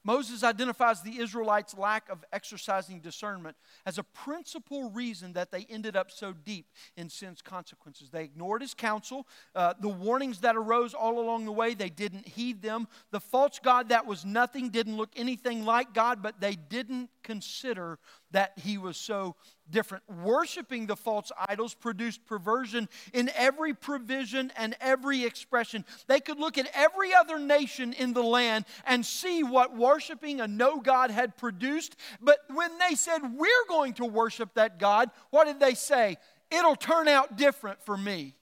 Moses identifies the Israelites' lack of exercising discernment as a principal reason that they ended up so deep in sin's consequences. They ignored his counsel, uh, the warnings that arose all along the way, they didn't heed them. The false God that was nothing didn't look anything like God, but they didn't consider that he was so different. Worshiping the false idols produced perversion in every provision and every expression. They could look at every other nation in the land and see what worshiping a no God had produced. But when they said, We're going to worship that God, what did they say? It'll turn out different for me.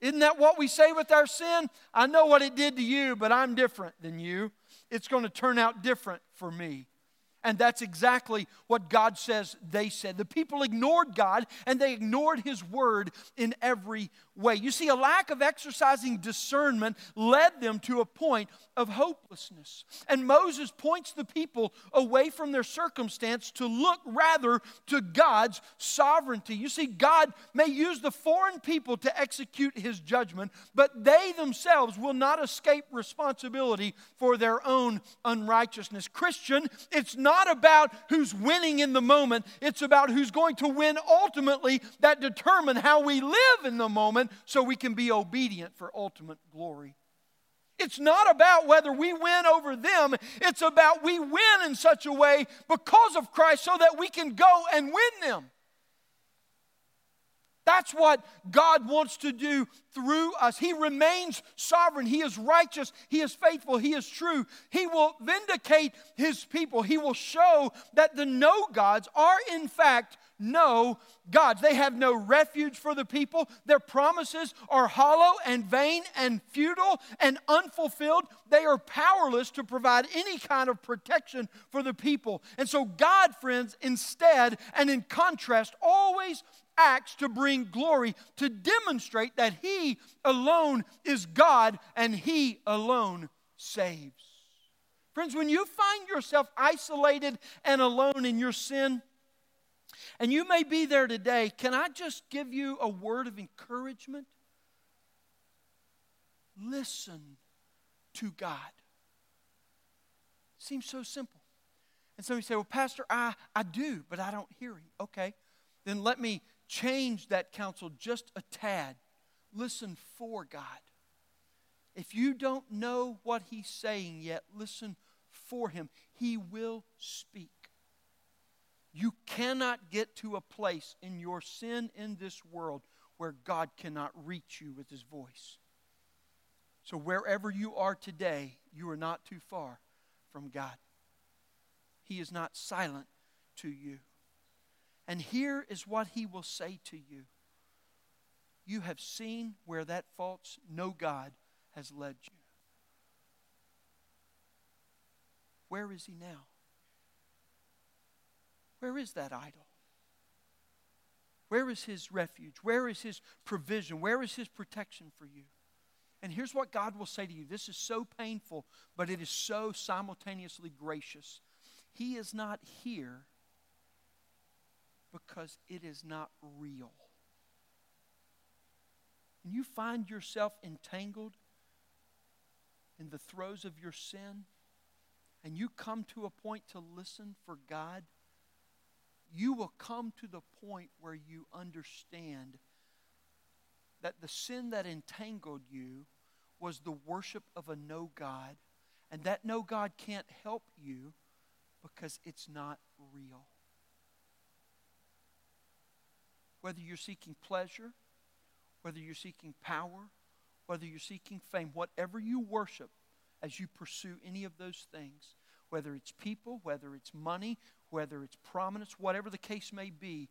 Isn't that what we say with our sin? I know what it did to you, but I'm different than you. It's going to turn out different for me. And that's exactly what God says they said. The people ignored God and they ignored His word in every way. You see, a lack of exercising discernment led them to a point of hopelessness. And Moses points the people away from their circumstance to look rather to God's sovereignty. You see, God may use the foreign people to execute his judgment, but they themselves will not escape responsibility for their own unrighteousness. Christian, it's not about who's winning in the moment, it's about who's going to win ultimately that determine how we live in the moment so we can be obedient for ultimate glory. It's not about whether we win over them, it's about we win in such a way because of Christ so that we can go and win them. That's what God wants to do through us. He remains sovereign. He is righteous. He is faithful. He is true. He will vindicate His people. He will show that the no gods are, in fact, no gods. They have no refuge for the people. Their promises are hollow and vain and futile and unfulfilled. They are powerless to provide any kind of protection for the people. And so, God, friends, instead and in contrast, always acts to bring glory, to demonstrate that He alone is God and He alone saves. Friends, when you find yourself isolated and alone in your sin, and you may be there today. Can I just give you a word of encouragement? Listen to God. Seems so simple. And of you say, Well, Pastor, I, I do, but I don't hear him. Okay, then let me change that counsel just a tad. Listen for God. If you don't know what he's saying yet, listen for him. He will speak. You cannot get to a place in your sin in this world where God cannot reach you with his voice. So, wherever you are today, you are not too far from God. He is not silent to you. And here is what he will say to you You have seen where that false no God has led you. Where is he now? Where is that idol? Where is his refuge? Where is his provision? Where is his protection for you? And here's what God will say to you this is so painful, but it is so simultaneously gracious. He is not here because it is not real. and you find yourself entangled in the throes of your sin, and you come to a point to listen for God, you will come to the point where you understand that the sin that entangled you was the worship of a no God, and that no God can't help you because it's not real. Whether you're seeking pleasure, whether you're seeking power, whether you're seeking fame, whatever you worship as you pursue any of those things, whether it's people, whether it's money, whether it's prominence, whatever the case may be,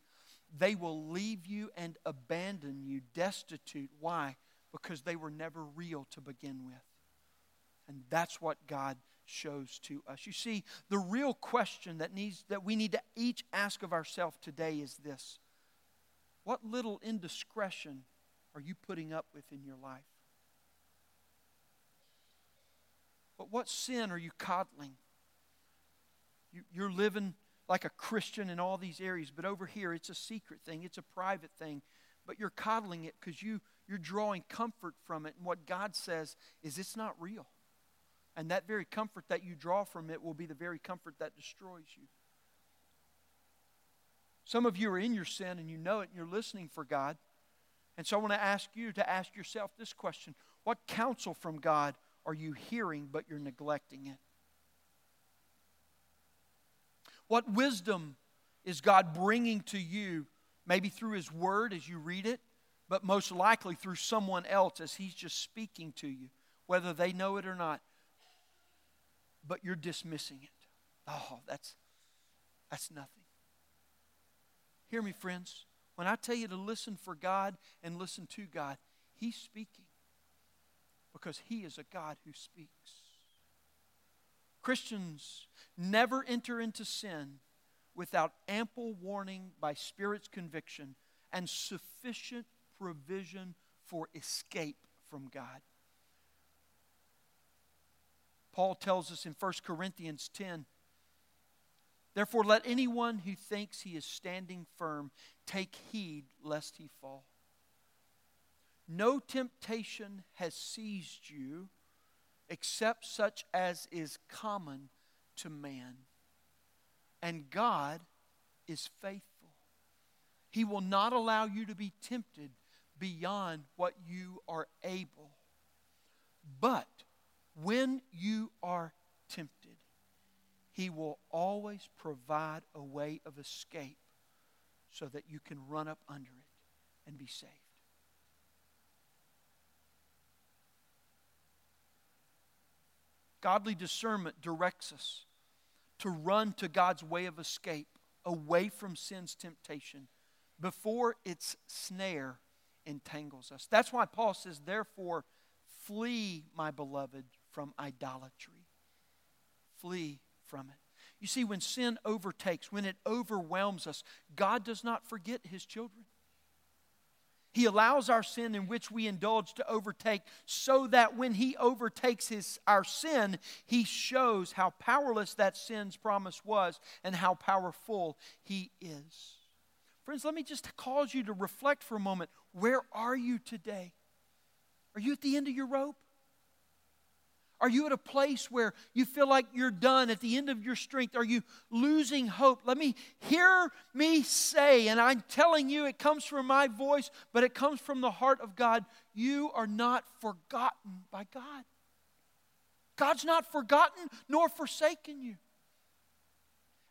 they will leave you and abandon you destitute. Why? Because they were never real to begin with. And that's what God shows to us. You see, the real question that needs that we need to each ask of ourselves today is this. What little indiscretion are you putting up with in your life? But what sin are you coddling? You, you're living like a Christian in all these areas, but over here it's a secret thing, it's a private thing. But you're coddling it because you, you're drawing comfort from it. And what God says is it's not real. And that very comfort that you draw from it will be the very comfort that destroys you. Some of you are in your sin and you know it and you're listening for God. And so I want to ask you to ask yourself this question What counsel from God are you hearing but you're neglecting it? What wisdom is God bringing to you, maybe through His Word as you read it, but most likely through someone else as He's just speaking to you, whether they know it or not? But you're dismissing it. Oh, that's, that's nothing. Hear me, friends. When I tell you to listen for God and listen to God, He's speaking because He is a God who speaks. Christians never enter into sin without ample warning by Spirit's conviction and sufficient provision for escape from God. Paul tells us in 1 Corinthians 10 Therefore, let anyone who thinks he is standing firm take heed lest he fall. No temptation has seized you except such as is common to man. And God is faithful. He will not allow you to be tempted beyond what you are able. But when you are tempted, He will always provide a way of escape so that you can run up under it and be saved. Godly discernment directs us to run to God's way of escape, away from sin's temptation, before its snare entangles us. That's why Paul says, Therefore, flee, my beloved, from idolatry. Flee from it. You see, when sin overtakes, when it overwhelms us, God does not forget his children. He allows our sin in which we indulge to overtake so that when He overtakes his, our sin, He shows how powerless that sin's promise was and how powerful He is. Friends, let me just cause you to reflect for a moment. Where are you today? Are you at the end of your rope? Are you at a place where you feel like you're done at the end of your strength? Are you losing hope? Let me hear me say, and I'm telling you, it comes from my voice, but it comes from the heart of God. You are not forgotten by God. God's not forgotten nor forsaken you.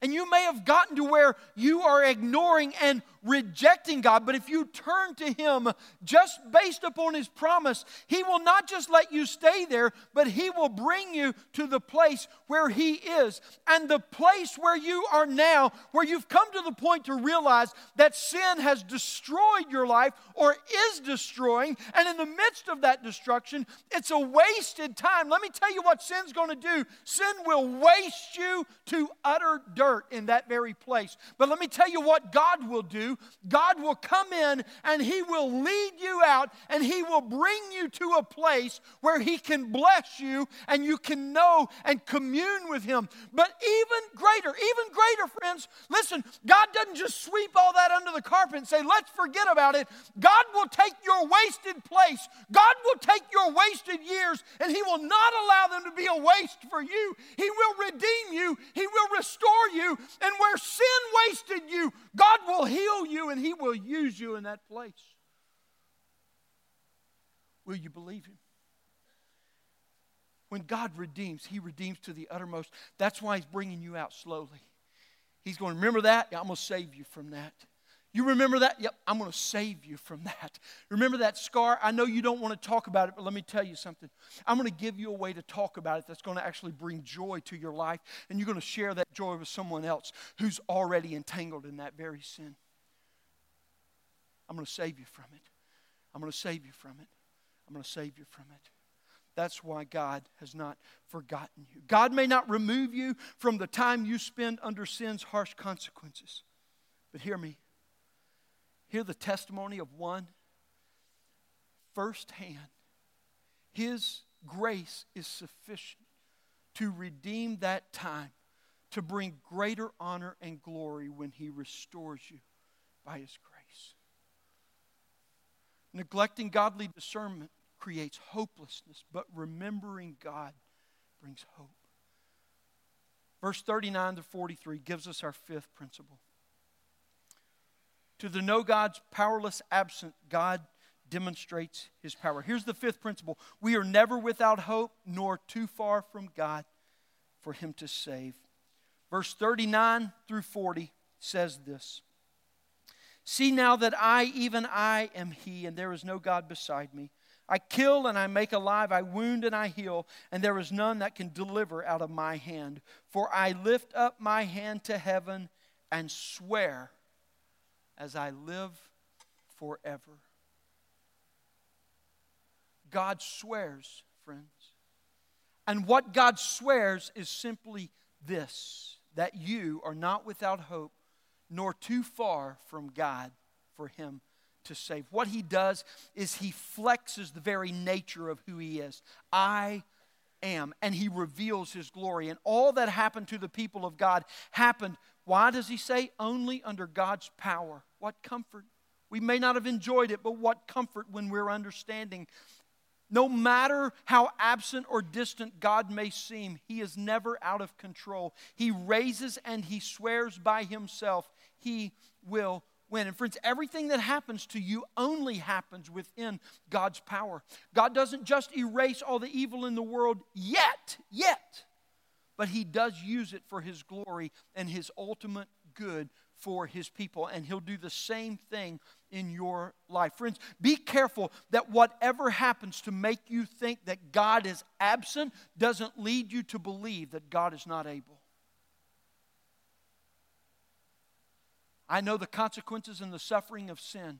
And you may have gotten to where you are ignoring and rejecting God, but if you turn to Him just based upon His promise, He will not just let you stay there, but He will bring you to the place where He is. And the place where you are now, where you've come to the point to realize that sin has destroyed your life or is destroying, and in the midst of that destruction, it's a wasted time. Let me tell you what sin's going to do sin will waste you to utter dirt in that very place. But let me tell you what God will do God will come in and He will lead you out and He will bring you to a place where He can bless you and you can know and commune with Him. But even greater, even greater, friends, listen, God doesn't just sweep all that under the carpet and say, let's forget about it. God will take your wasted place, God will take your wasted years, and He will not allow them to be a waste for you. He will redeem you, He will restore you, and where sin wasted you, God will heal you and He will use you in that place. Will you believe Him? When God redeems, He redeems to the uttermost. That's why He's bringing you out slowly. He's going, Remember that? Yeah, I'm going to save you from that. You remember that? Yep, I'm going to save you from that. Remember that scar? I know you don't want to talk about it, but let me tell you something. I'm going to give you a way to talk about it that's going to actually bring joy to your life, and you're going to share that joy with someone else who's already entangled in that very sin. I'm going to save you from it. I'm going to save you from it. I'm going to save you from it. That's why God has not forgotten you. God may not remove you from the time you spend under sin's harsh consequences. But hear me hear the testimony of one firsthand. His grace is sufficient to redeem that time, to bring greater honor and glory when He restores you by His grace. Neglecting godly discernment creates hopelessness, but remembering God brings hope. Verse 39 to 43 gives us our fifth principle. To the no God's powerless absent, God demonstrates his power. Here's the fifth principle we are never without hope, nor too far from God for him to save. Verse 39 through 40 says this See now that I, even I, am he, and there is no God beside me. I kill and I make alive, I wound and I heal, and there is none that can deliver out of my hand. For I lift up my hand to heaven and swear as I live forever. God swears, friends. And what God swears is simply this that you are not without hope, nor too far from God for Him to save. What He does is He flexes the very nature of who He is. I am. And He reveals His glory. And all that happened to the people of God happened why does he say only under God's power? What comfort. We may not have enjoyed it, but what comfort when we're understanding. No matter how absent or distant God may seem, He is never out of control. He raises and He swears by Himself, He will win. And friends, everything that happens to you only happens within God's power. God doesn't just erase all the evil in the world yet, yet but he does use it for his glory and his ultimate good for his people. And he'll do the same thing in your life. Friends, be careful that whatever happens to make you think that God is absent doesn't lead you to believe that God is not able. I know the consequences and the suffering of sin,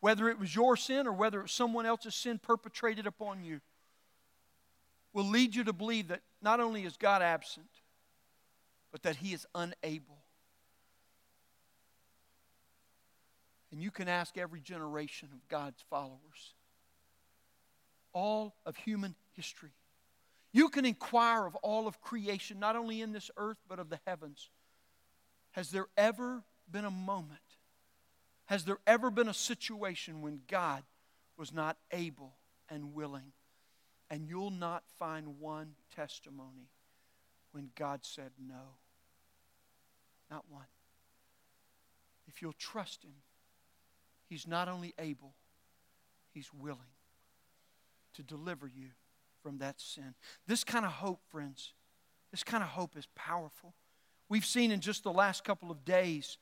whether it was your sin or whether it was someone else's sin perpetrated upon you will lead you to believe that not only is God absent, but that He is unable. And you can ask every generation of God's followers, all of human history. You can inquire of all of creation, not only in this earth, but of the heavens. Has there ever been a moment? Has there ever been a situation when God was not able and willing and you'll not find one testimony when God said no. Not one. If you'll trust Him, He's not only able, He's willing to deliver you from that sin. This kind of hope, friends, this kind of hope is powerful. We've seen in just the last couple of days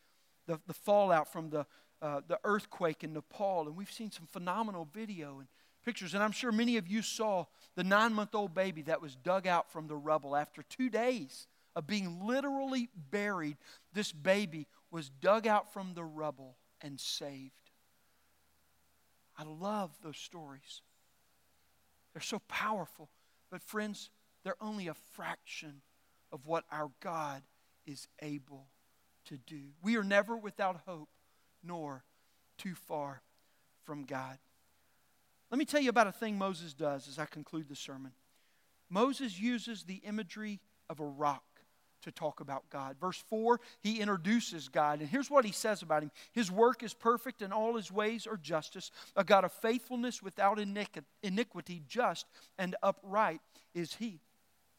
the, the fallout from the, uh, the earthquake in Nepal, and we've seen some phenomenal video. And pictures. And I'm sure many of you saw the nine month old baby that was dug out from the rubble after two days of being literally buried. This baby was dug out from the rubble and saved. I love those stories. They're so powerful. But, friends, they're only a fraction of what our God is able to do. We are never without hope, nor too far from God. Let me tell you about a thing Moses does as I conclude the sermon. Moses uses the imagery of a rock to talk about God. Verse 4, he introduces God. And here's what he says about him His work is perfect, and all his ways are justice. A God of faithfulness without iniquity, just and upright is he.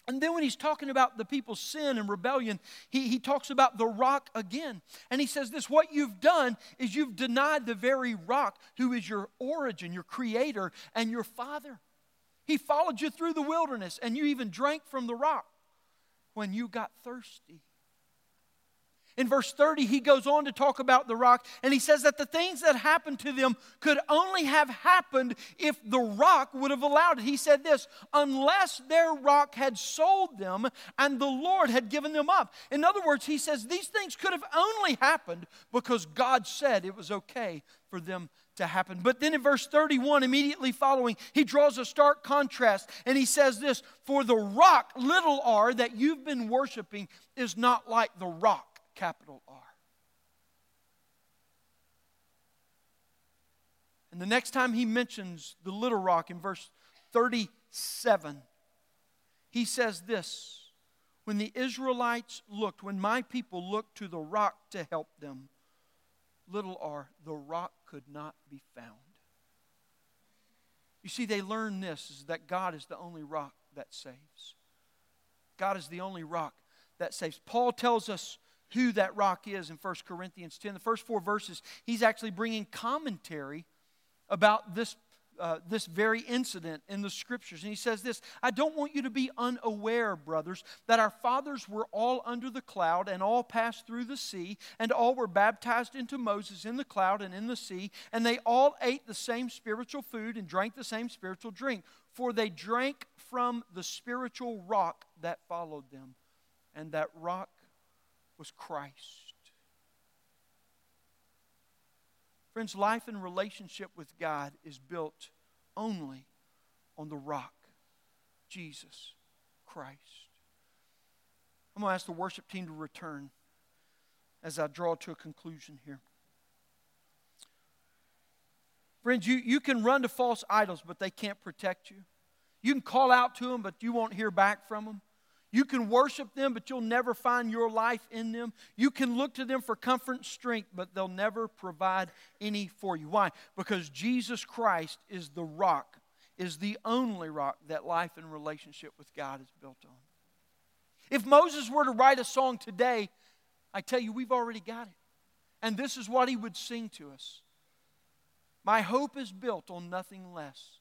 And then when he's talking about the people's sin and rebellion, he, he talks about the rock again. And he says this what you've done is you've denied the very rock who is your origin, your creator, and your father. He followed you through the wilderness, and you even drank from the rock when you got thirsty. In verse 30, he goes on to talk about the rock, and he says that the things that happened to them could only have happened if the rock would have allowed it. He said this unless their rock had sold them and the Lord had given them up. In other words, he says these things could have only happened because God said it was okay for them to happen. But then in verse 31, immediately following, he draws a stark contrast and he says this For the rock, little r, that you've been worshiping is not like the rock, capital R. And the next time he mentions the little rock in verse 37, he says this When the Israelites looked, when my people looked to the rock to help them, little r, the rock could not be found. You see, they learned this is that God is the only rock that saves. God is the only rock that saves. Paul tells us who that rock is in 1 Corinthians 10. The first four verses, he's actually bringing commentary about this uh, this very incident in the scriptures. And he says this I don't want you to be unaware, brothers, that our fathers were all under the cloud and all passed through the sea, and all were baptized into Moses in the cloud and in the sea, and they all ate the same spiritual food and drank the same spiritual drink, for they drank from the spiritual rock that followed them, and that rock was Christ. Friends, life and relationship with God is built only on the rock, Jesus Christ. I'm going to ask the worship team to return as I draw to a conclusion here. Friends, you, you can run to false idols, but they can't protect you. You can call out to them, but you won't hear back from them. You can worship them, but you'll never find your life in them. You can look to them for comfort and strength, but they'll never provide any for you. Why? Because Jesus Christ is the rock, is the only rock that life and relationship with God is built on. If Moses were to write a song today, I tell you, we've already got it. And this is what he would sing to us My hope is built on nothing less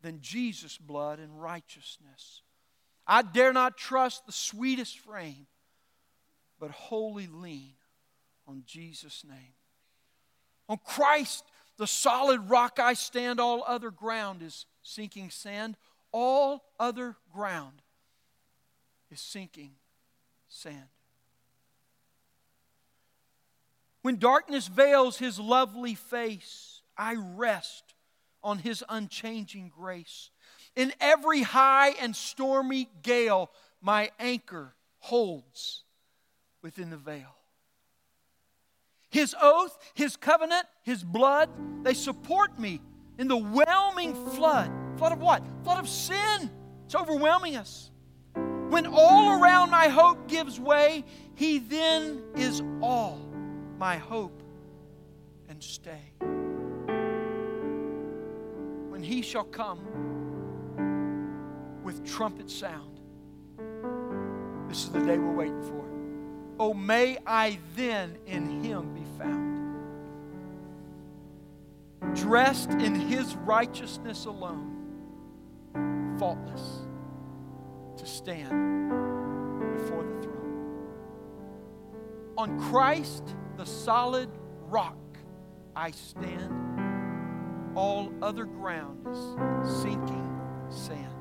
than Jesus' blood and righteousness I dare not trust the sweetest frame, but wholly lean on Jesus' name. On Christ, the solid rock I stand, all other ground is sinking sand. All other ground is sinking sand. When darkness veils his lovely face, I rest on his unchanging grace. In every high and stormy gale, my anchor holds within the veil. His oath, His covenant, His blood, they support me in the whelming flood. Flood of what? Flood of sin. It's overwhelming us. When all around my hope gives way, He then is all my hope and stay. When He shall come, with trumpet sound. This is the day we're waiting for. Oh, may I then in him be found, dressed in his righteousness alone, faultless, to stand before the throne. On Christ, the solid rock, I stand. All other ground is sinking sand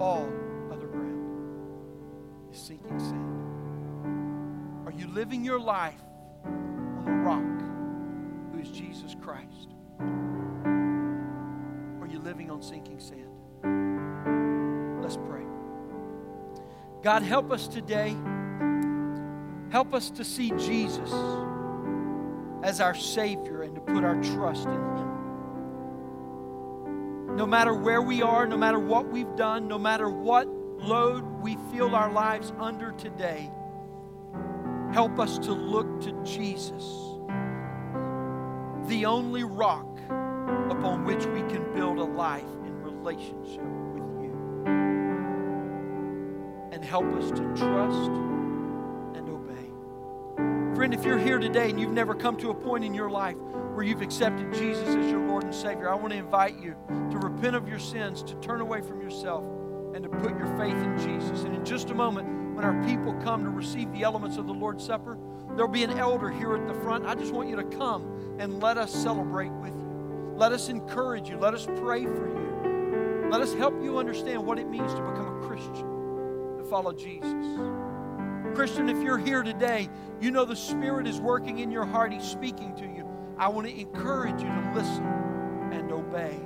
all other ground is sinking sand. Are you living your life on the rock who is Jesus Christ? Or are you living on sinking sand? Let's pray. God, help us today. Help us to see Jesus as our Savior and to put our trust in Him. No matter where we are, no matter what we've done, no matter what load we feel our lives under today, help us to look to Jesus, the only rock upon which we can build a life in relationship with you. And help us to trust and obey. Friend, if you're here today and you've never come to a point in your life where you've accepted Jesus as your Lord and Savior, I want to invite you to repent of your sins, to turn away from yourself, and to put your faith in Jesus. And in just a moment, when our people come to receive the elements of the Lord's Supper, there'll be an elder here at the front. I just want you to come and let us celebrate with you. Let us encourage you. Let us pray for you. Let us help you understand what it means to become a Christian, to follow Jesus. Christian, if you're here today, you know the Spirit is working in your heart. He's speaking to you. I want to encourage you to listen and obey.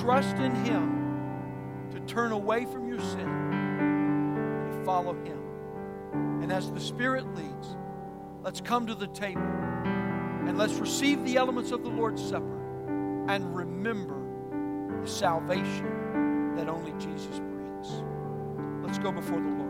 Trust in Him to turn away from your sin and follow Him. And as the Spirit leads, let's come to the table and let's receive the elements of the Lord's Supper and remember the salvation that only Jesus brings. Let's go before the Lord.